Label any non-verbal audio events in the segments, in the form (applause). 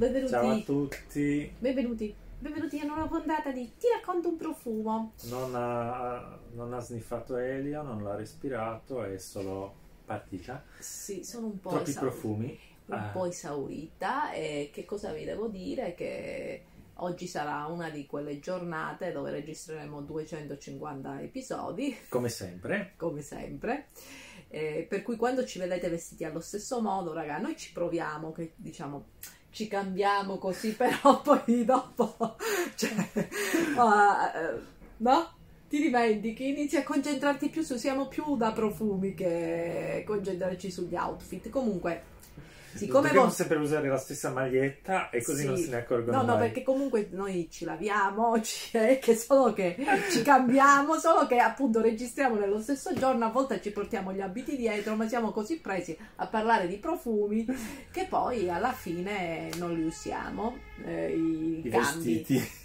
benvenuti. Ciao a tutti. Benvenuti. Benvenuti a una nuova puntata di Ti racconto un profumo. Non ha, non ha sniffato Elia, non l'ha respirato, è solo partita. Sì, sono un po' Troppi esaurita. profumi. Un Ah. po' esaurita e che cosa vi devo dire? Che oggi sarà una di quelle giornate dove registreremo 250 episodi, Come sempre. come sempre. Eh, per cui quando ci vedete vestiti allo stesso modo, raga, noi ci proviamo, che diciamo ci cambiamo così, (laughs) però poi dopo, cioè, eh, no? Ti dimentichi, inizi a concentrarti più su, siamo più da profumi che concentrarci sugli outfit. Comunque, siccome Dobbiamo voi- sempre usare la stessa maglietta e così Sì. non se ne accorgono No, no, mai. perché comunque noi ci laviamo, (laughs) ci- è che solo che ci cambiamo, solo che appunto registriamo nello stesso giorno, a volte ci portiamo gli abiti dietro, ma siamo così presi a parlare di profumi che poi alla fine non li usiamo, eh, i, I cambi. vestiti.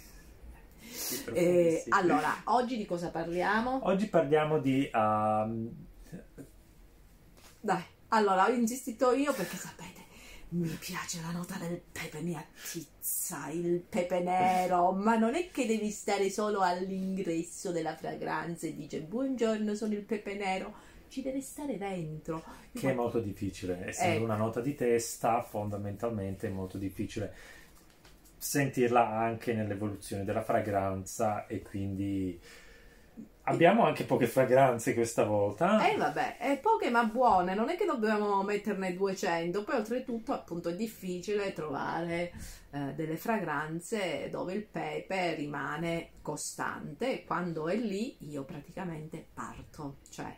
Eh, allora, oggi di cosa parliamo? Oggi parliamo di... um, Dai, allora ho insistito io perché sapete, mi piace la nota del pepe, mi attizza il pepe nero, ma non è che devi stare solo all'ingresso della fragranza e dice buongiorno, sono il pepe nero, ci deve stare dentro. Che è molto difficile. Essendo Eh. una nota di testa, fondamentalmente è molto difficile sentirla anche nell'evoluzione della fragranza e quindi abbiamo anche poche fragranze questa volta. Eh vabbè, è poche ma buone, non è che dobbiamo metterne 200, poi oltretutto appunto è difficile trovare eh, delle fragranze dove il pepe rimane costante e quando è lì io praticamente parto, cioè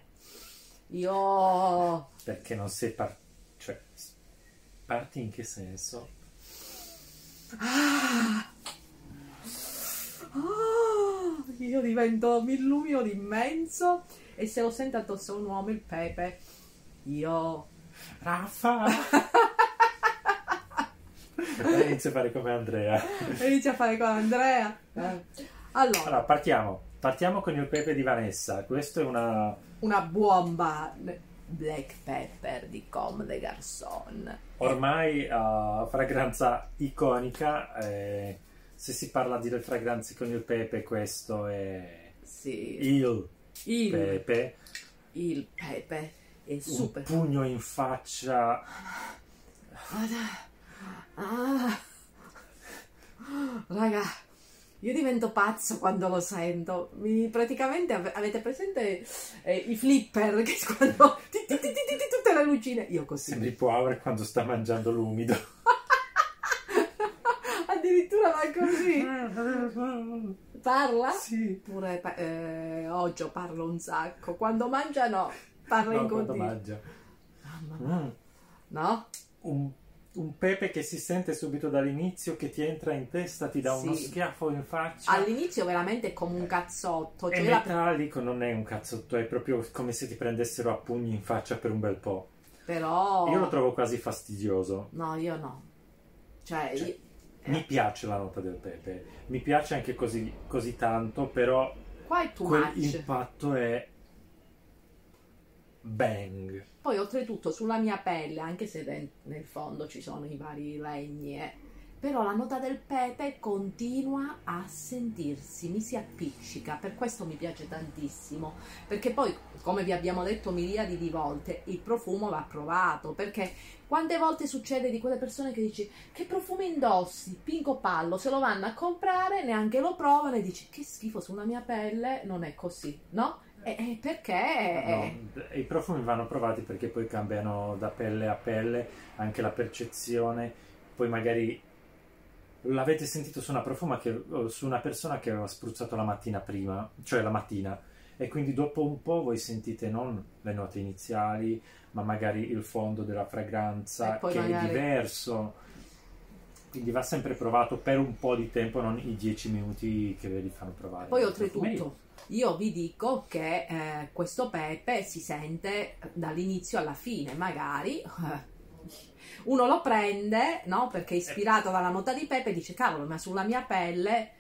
io Perché non sei par- cioè parti in che senso? Ah! Ah! Io divento, mi illumino d'immenso e se lo sento addosso a un uomo il pepe, io Raffa! Inizio a fare come Andrea. (laughs) inizio a fare con Andrea. Eh. Allora, Allora, partiamo. Partiamo con il pepe di Vanessa. Questo è una una bomba black pepper di Comme des Garçons. ormai uh, fragranza iconica. eh, se si parla di fragranze con il pepe, questo è Sì, il il, pepe. il pepe è Un super. pugno in faccia. Ah. Raga, io divento pazzo quando lo sento. Mi, praticamente ave- avete presente eh, i flipper che quando ti- ti- ti- tutte le lucine. Io così. Sembri Power quando sta mangiando l'umido. Addirittura va così. (laughs) Parla? sì. Pure eh, Oggio parla un sacco. Quando mangia no, parla No, in quando continuo. mangia. Mamma mia. No? Un, un pepe che si sente subito dall'inizio, che ti entra in testa, ti dà uno Sì. schiaffo in faccia. All'inizio veramente è come un cazzotto. È Cioè la- metallico, non è un cazzotto, è proprio come se ti prendessero a pugni in faccia per un bel po'. Però... Io lo trovo quasi fastidioso. No, io no. Cioè, Cioè, io- Mi piace la nota del pepe, mi piace anche così, così tanto, però qua è bang. Poi oltretutto sulla mia pelle, anche se nel fondo ci sono i vari legni, eh, però la nota del pepe continua a sentirsi, mi si appiccica, per questo mi piace tantissimo, perché poi, come vi abbiamo detto miliardi di volte, il profumo va provato, perché quante volte succede di quelle persone che dici che profumo indossi, pinco pallo, se lo vanno a comprare, neanche lo provano e dici che schifo sulla mia pelle, non è così, no? E- e perché... No, I profumi vanno provati perché poi cambiano da pelle a pelle anche la percezione, poi magari l'avete sentito su una profuma che, o su una persona che aveva spruzzato la mattina prima, cioè la mattina, e quindi dopo un po' voi sentite non le note iniziali, ma magari il fondo della fragranza che magari- è diverso. Quindi va sempre provato per un po' di tempo, non i 10 minuti che ve li fanno provare. Poi oltretutto io vi dico che eh, questo pepe si sente dall'inizio alla fine, magari eh, uno lo prende, no? Perché è ispirato dalla nota di pepe e dice cavolo, ma sulla mia pelle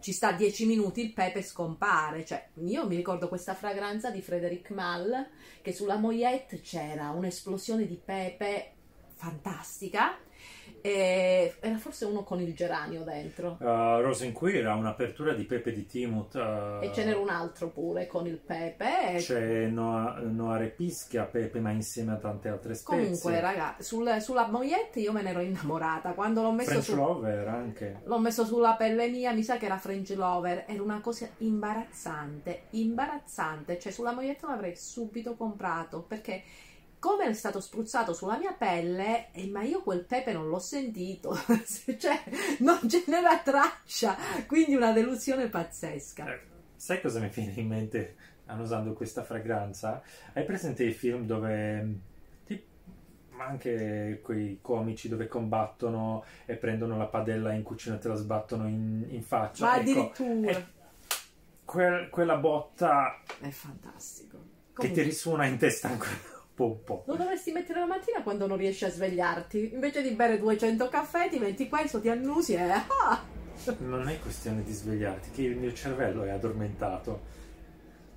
ci sta 10 minuti il pepe scompare. Cioè, io mi ricordo questa fragranza di Frederic Malle che sulla moyette c'era un'esplosione di pepe fantastica E era forse uno con il geranio dentro. Uh, Rosenquist ha un'apertura di pepe di Timut. uh, E ce n'era un altro pure con il pepe. C'è Noa, Noare Pischia, pepe, ma insieme a tante altre spezie. Comunque, raga, sul- sulla mogliette io me ne ero innamorata. Quando l'ho messo, French su- Lover anche. l'ho messo sulla pelle mia, mi sa che era French Lover. Era una cosa imbarazzante, imbarazzante. Cioè, sulla moglietta l'avrei subito comprato perché. Come è stato spruzzato sulla mia pelle, eh, ma io quel pepe non l'ho sentito, (laughs) cioè non ce n'era traccia, quindi una delusione pazzesca. Eh, Sai cosa mi viene in mente annusando questa fragranza? Hai presente i film dove, ma anche quei comici dove combattono e prendono la padella in cucina e te la sbattono in, in faccia? Ma Ecco, addirittura quel- quella botta è fantastico. che Comunque- ti risuona in testa ancora po'. Lo dovresti mettere la mattina quando non riesci a svegliarti. Invece di bere 200 caffè, ti metti questo, ti annusi e. Ah! Non è questione di svegliarti, che il mio cervello è addormentato.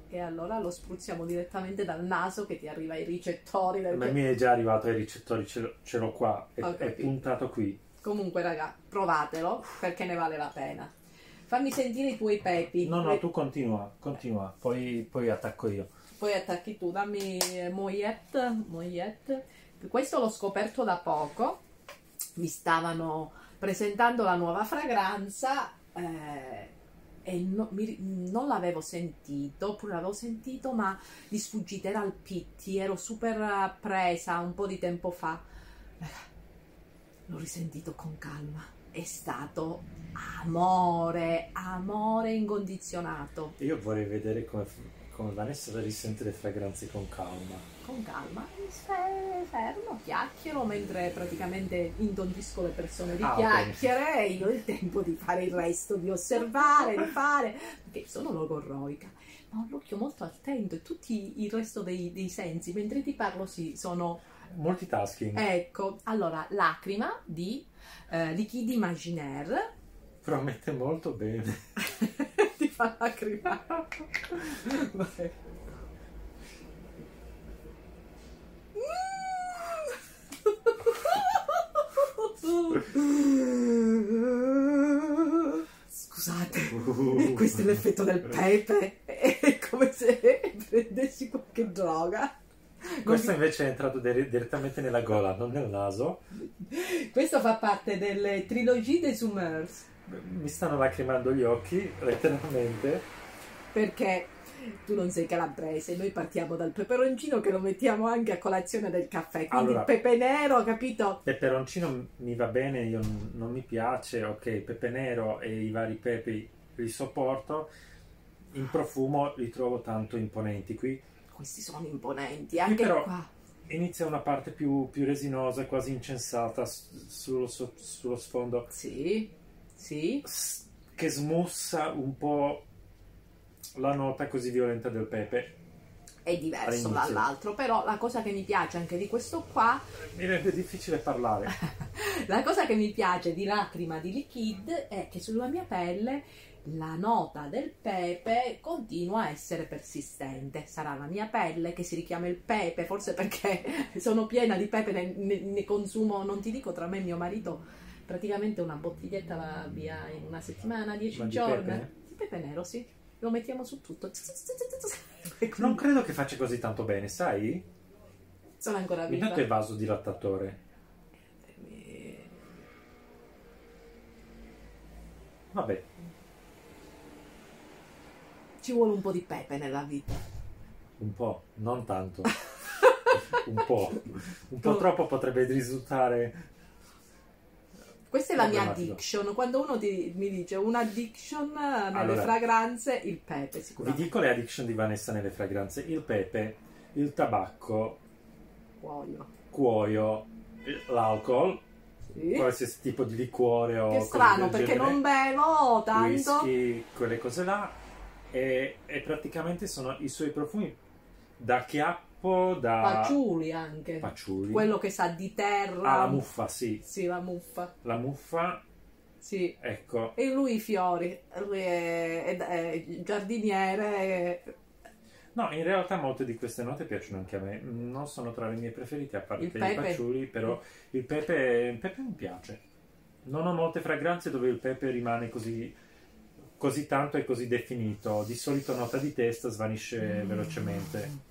E allora lo spruzziamo direttamente dal naso che ti arriva ai ricettori. del- Ma mi è già arrivato ai ricettori, ce l'ho, qua, è, è puntato qui. Comunque, raga, provatelo perché ne vale la pena. Fammi sentire i tuoi pepi. No, no, tu continua, continua, poi, poi attacco io. Poi attacchi tu, dammi Moyette. Moyette. Questo l'ho scoperto da poco. Mi stavano presentando la nuova fragranza eh, e no- mi- non l'avevo sentito, oppure l'avevo sentito ma di sfuggita, era al Pitti, ero super eh, presa un po' di tempo fa. L'ho risentito con calma. È stato amore, amore incondizionato. Io vorrei vedere come, come Vanessa risente le fragranze con calma. con calma, fe- fermo, chiacchiero mentre praticamente intondisco le persone. Di Ah, chiacchiere e io ho il tempo di fare il resto, di osservare, di fare, perché sono logorroica, ma ho l'occhio molto attento e tutti il resto dei, dei sensi, mentre ti parlo sì, sono... Multitasking, Ecco, allora, lacrima di eh, Liquide Imaginaire, promette molto bene. (laughs) fa lacrimare. Scusate, questo è l'effetto del pepe. È come se prendessi qualche droga. Questo invece è entrato dire- direttamente nella gola, non nel naso. Questo fa parte delle trilogie des Humeurs. Mi stanno lacrimando gli occhi, (laughs) letteralmente. perché tu non sei calabrese, noi partiamo dal peperoncino che lo mettiamo anche a colazione del caffè, quindi Allora. il pepe nero, capito? Peperoncino mi va bene, io non, non mi piace, ok, pepe nero e i vari pepi li sopporto. In profumo li trovo tanto imponenti. Qui Questi sono imponenti, anche però- qua. inizia una parte più, più resinosa, quasi incensata sullo, sullo sfondo, Sì, sì, s- che smussa un po' la nota così violenta del pepe. è diverso All'inizio. dall'altro, però la cosa che mi piace anche di questo qua, Mi rende difficile parlare. (laughs) la cosa che mi piace di lacrima di liquid è che sulla mia pelle la nota del pepe continua a essere persistente. Sarà la mia pelle che si richiama il pepe, forse perché (laughs) sono piena di pepe, ne, ne- ne consumo, non ti dico tra me e mio marito, praticamente una bottiglietta va via in una settimana, dieci di giorni. pepe? Di pepe nero, sì. Lo mettiamo su tutto. Non credo che faccia così tanto bene, sai? Sono ancora viva. Intanto è vasodilattatore. Vabbè, Ci vuole un po' di pepe nella vita. un po', non tanto. (laughs) un po'. Un po' troppo potrebbe risultare... Questa è la mia addiction. Quando uno ti- mi dice un'addiction eh, nelle Allora. fragranze, il pepe Vi sicuramente. dico le addiction di Vanessa nelle fragranze. Il pepe, il tabacco, Muoio. cuoio, l'alcol, Sì. qualsiasi tipo di liquore o Che strano perché genere, non bevo tanto. whisky, quelle cose là e, e praticamente sono i suoi profumi da chiappo, da Fagioli anche. fagioli. Quello che sa di terra. Ah, la muffa, sì, Sì, la muffa. la muffa, Sì. ecco, E lui i fiori. Lui è, è- è giardiniere. No, in realtà molte di queste note piacciono anche a me. Non sono tra le mie preferite, a parte Il i patchouli, però il pepe, il pepe mi piace. Non ho molte fragranze dove il pepe rimane così, così tanto e così definito. Di solito nota di testa svanisce velocemente.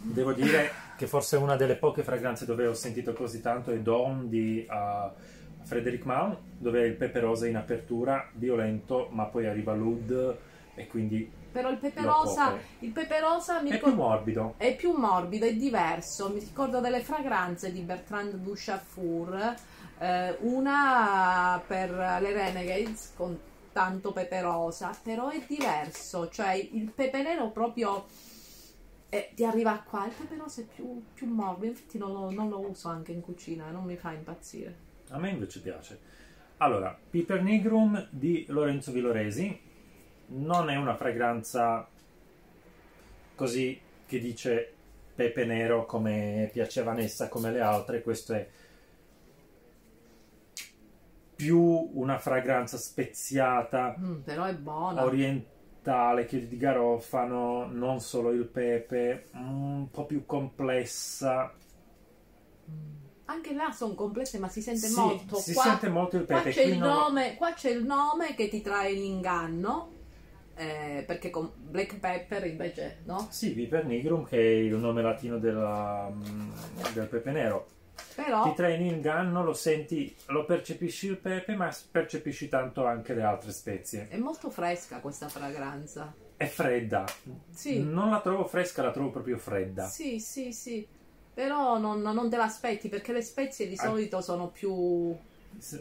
Devo dire che forse una delle poche fragranze dove ho sentito così tanto è Dawn di uh, Frederic Malle, dove il pepe rosa in apertura, violento, ma poi arriva l'oud e quindi Però il pepe rosa, il pepe rosa mi è più ricorda... morbido. È più morbido, è diverso. Mi ricordo delle fragranze di Bertrand Duchaffour, eh, una per le Renegades con tanto pepe rosa, però è diverso, cioè il pepe nero proprio eh, ti arriva qua, il pepe rosa è più, più morbido, infatti non lo, non lo uso anche in cucina, non mi fa impazzire. A me invece piace. Allora, Piper Nigrum di Lorenzo Villoresi non è una fragranza così che dice pepe nero come piace a Vanessa, come le altre. Questo è più una fragranza speziata, Mm, però è buona. Orientale, chiodi di garofano, non solo il pepe, un po' più complessa. Anche là sono complesse, ma si sente Sì, molto. si Qua- sente molto il Qua pepe. c'è, qui il non- nome, qua c'è il nome che ti trae in inganno, eh, perché con black pepper invece no? Sì, Viper nigrum che è il nome latino della- mm, del pepe nero. Però Ti trae in inganno, lo senti, lo percepisci il pepe, ma percepisci tanto anche le altre spezie. è molto fresca questa fragranza. È fredda. Sì, Non la trovo fresca, la trovo proprio fredda. sì, sì, sì. Però non, non te l'aspetti perché le spezie di solito sono più...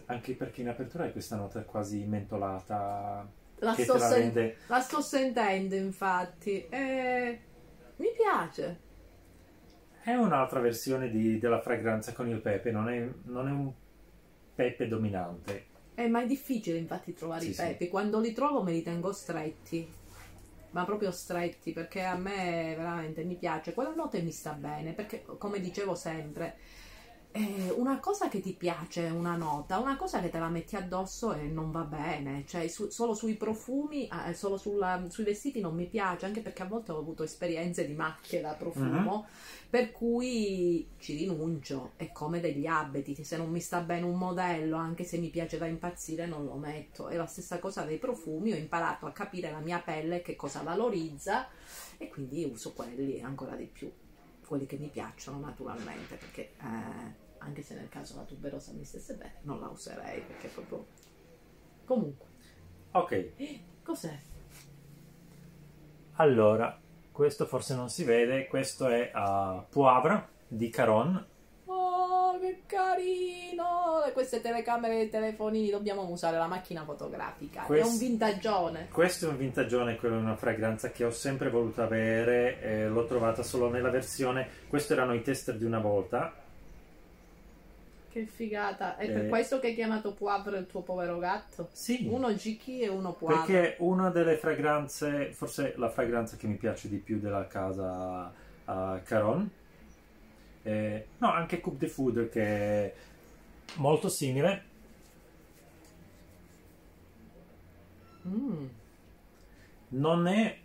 Anche perché in apertura hai questa nota quasi mentolata La che sto, te la sen- rende... la sto sentendo infatti. E... Mi piace. È un'altra versione di- della fragranza con il pepe, non è, non è un pepe dominante. Eh, ma è difficile infatti trovare Sì, i sì. pepi. Quando li trovo me li tengo stretti. Ma proprio stretti perché a me veramente mi piace. Quella notte mi sta bene perché, come dicevo sempre, eh, una cosa che ti piace, una nota, una cosa che te la metti addosso e non va bene. Cioè, su- solo sui profumi, eh, solo sulla- sui vestiti non mi piace, anche perché a volte ho avuto esperienze di macchie da profumo. Per cui ci rinuncio, è come degli abiti, se non mi sta bene un modello, anche se mi piace da impazzire, non lo metto. È la stessa cosa dei profumi, ho imparato a capire la mia pelle che cosa valorizza e quindi uso quelli ancora di più, quelli che mi piacciono naturalmente, perché eh, anche se nel caso la tuberosa mi stesse bene, non la userei perché proprio... Comunque, Ok, (gasps) cos'è? allora, questo forse non si vede, questo è uh, Poivre di Caron. Che carino! E Queste telecamere dei telefonini dobbiamo usare la macchina fotografica. Questo- È un vintagione. Questo è un vintagione, quella è una fragranza che ho sempre voluto avere, e l'ho trovata solo nella versione. Questo erano i tester di una volta. Che figata. È per Eh. questo che hai chiamato Poivre il tuo povero gatto? Sì, Uno Giki e uno Poivre. perché una delle fragranze, forse la fragranza che mi piace di più della casa uh, Caron. Eh, no, anche Coupe de Food che è molto simile. Mm. Non è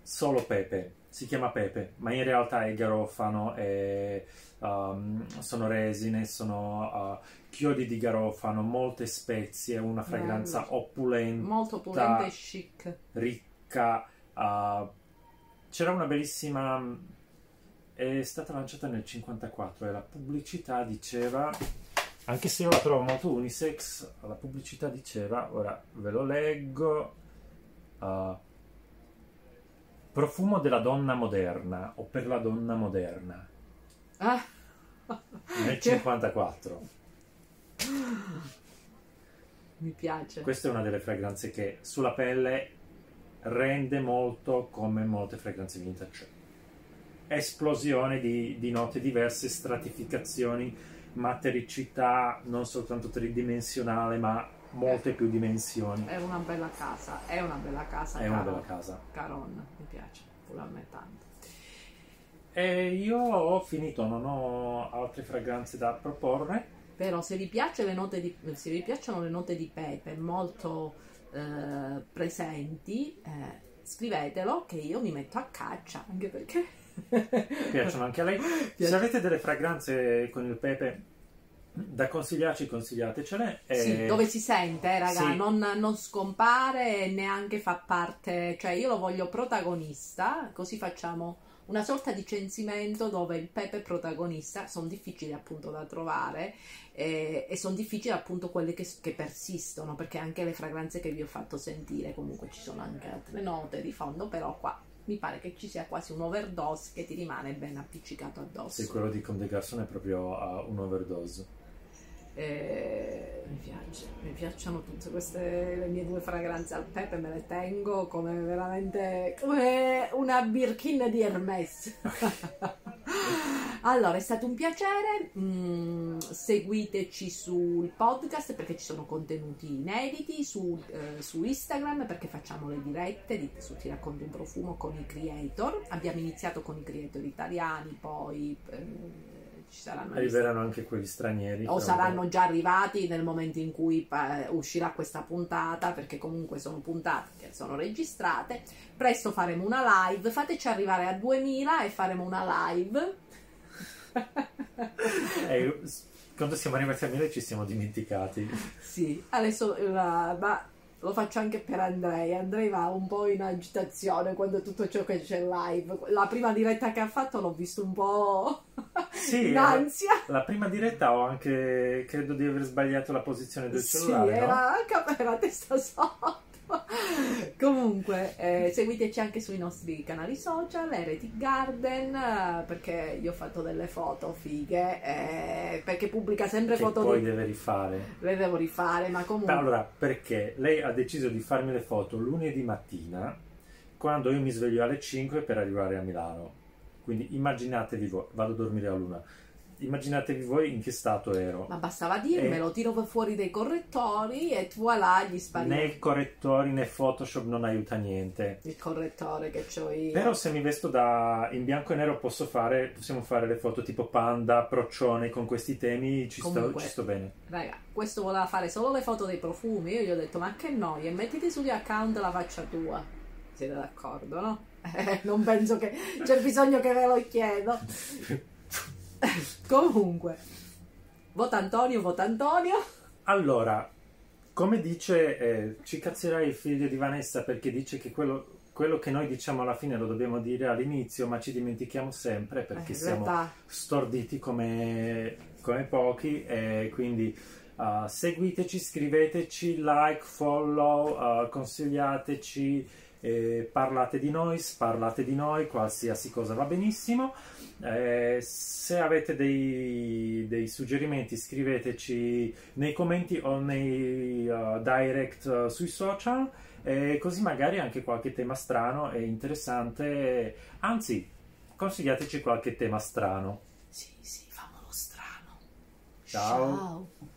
solo pepe, si chiama pepe, ma in realtà è garofano, è, um, sono resine, sono uh, chiodi di garofano, molte spezie, una fragranza Bello. opulenta, Molto opulente e chic. ricca. uh, c'era una bellissima. È stata lanciata nel 54 e la pubblicità diceva. Anche se io la trovo molto unisex, la pubblicità diceva, ora ve lo leggo. uh, profumo della donna moderna o per la donna moderna Ah. nel (laughs) Che- 54. Mi piace. Questa è una delle fragranze che sulla pelle rende molto come molte fragranze vintage. Esplosione di, di note diverse, stratificazioni, matericità non soltanto tridimensionale, ma molte più dimensioni. È una bella casa. È una bella casa. È una Caron. bella casa. Caron, mi piace. Pure tanto. E io ho finito, non ho altre fragranze da proporre. Però se vi, piace le note di, se vi piacciono le note di pepe molto eh, presenti, eh, scrivetelo che io mi metto a caccia, anche perché... (laughs) Piacciono anche a lei. Se avete delle fragranze con il pepe da consigliarci, consigliatecele. E... Sì, dove si sente, eh, raga, Sì. non, non scompare e neanche fa parte, cioè io lo voglio protagonista, così facciamo una sorta di censimento dove il pepe è protagonista, sono difficili appunto da trovare eh, e sono difficili appunto quelle che, che persistono, perché anche le fragranze che vi ho fatto sentire, comunque ci sono anche altre note di fondo, però qua mi pare che ci sia quasi un overdose che ti rimane ben appiccicato addosso. Sì, quello di Comme des Garçons è proprio uh, un overdose. Eh, mi piace, mi piacciono tutte queste le mie due fragranze al pepe, me le tengo come veramente come una Birkin di Hermes. (laughs) (laughs) allora, è stato un piacere. mm, seguiteci sul podcast perché ci sono contenuti inediti, su, eh, su Instagram perché facciamo le dirette di, su Ti racconto un profumo con i creator. Abbiamo iniziato con i creator italiani, poi eh, ci saranno gli Arriveranno anche quelli stranieri. o saranno già arrivati nel momento in cui eh, uscirà questa puntata, perché comunque sono puntate che sono registrate. Presto faremo una live, fateci arrivare a 2000 e faremo una live. (laughs) Eh, quando siamo arrivati a 1000 ci siamo dimenticati. sì, adesso eh, ma lo faccio anche per Andrei. Andrei va un po' in agitazione quando tutto ciò che c'è live. La prima diretta che ha fatto l'ho visto un po' Sì, (laughs) in ansia. La prima diretta ho anche, credo di aver sbagliato la posizione del Sì, cellulare, no? era, era a testa sotto. (laughs) Comunque, eh, seguiteci anche sui nostri canali social, Heretic Garden, eh, perché io ho fatto delle foto fighe, eh, perché pubblica sempre Che foto poi di... deve rifare. Le devo rifare, ma comunque... Allora, perché lei ha deciso di farmi le foto lunedì mattina, quando io mi sveglio alle 5 per arrivare a Milano. Quindi immaginatevi vado a dormire a luna, immaginatevi voi in che stato ero. Ma bastava dirmelo, tiro fuori dei correttori e voilà, gli spari Né correttori né Photoshop non aiuta niente. il correttore che ho io. Però se mi vesto da in bianco e nero posso fare, possiamo fare le foto tipo panda, procione con questi temi, ci, sto, Comunque. ci sto bene. Raga, questo voleva fare solo le foto dei profumi. Io gli ho detto, ma che noia, mettiti sugli account la faccia tua. Siete d'accordo, no? (laughs) Eh, non penso che c'è bisogno che ve lo chiedo. (laughs) (laughs) Comunque, vota Antonio, vota Antonio. Allora, come dice, eh, ci cazzerai il figlio di Vanessa perché dice che quello, quello che noi diciamo alla fine lo dobbiamo dire all'inizio, ma ci dimentichiamo sempre perché Eh, siamo realtà, storditi come, come pochi e quindi uh, seguiteci, scriveteci, like, follow, uh, consigliateci, eh, parlate di noi, sparlate di noi, qualsiasi cosa va benissimo. Eh, se avete dei, dei suggerimenti scriveteci nei commenti o nei uh, direct uh, sui social e così magari anche qualche tema strano e interessante anzi consigliateci qualche tema strano sì, sì, famolo strano. Ciao. Ciao.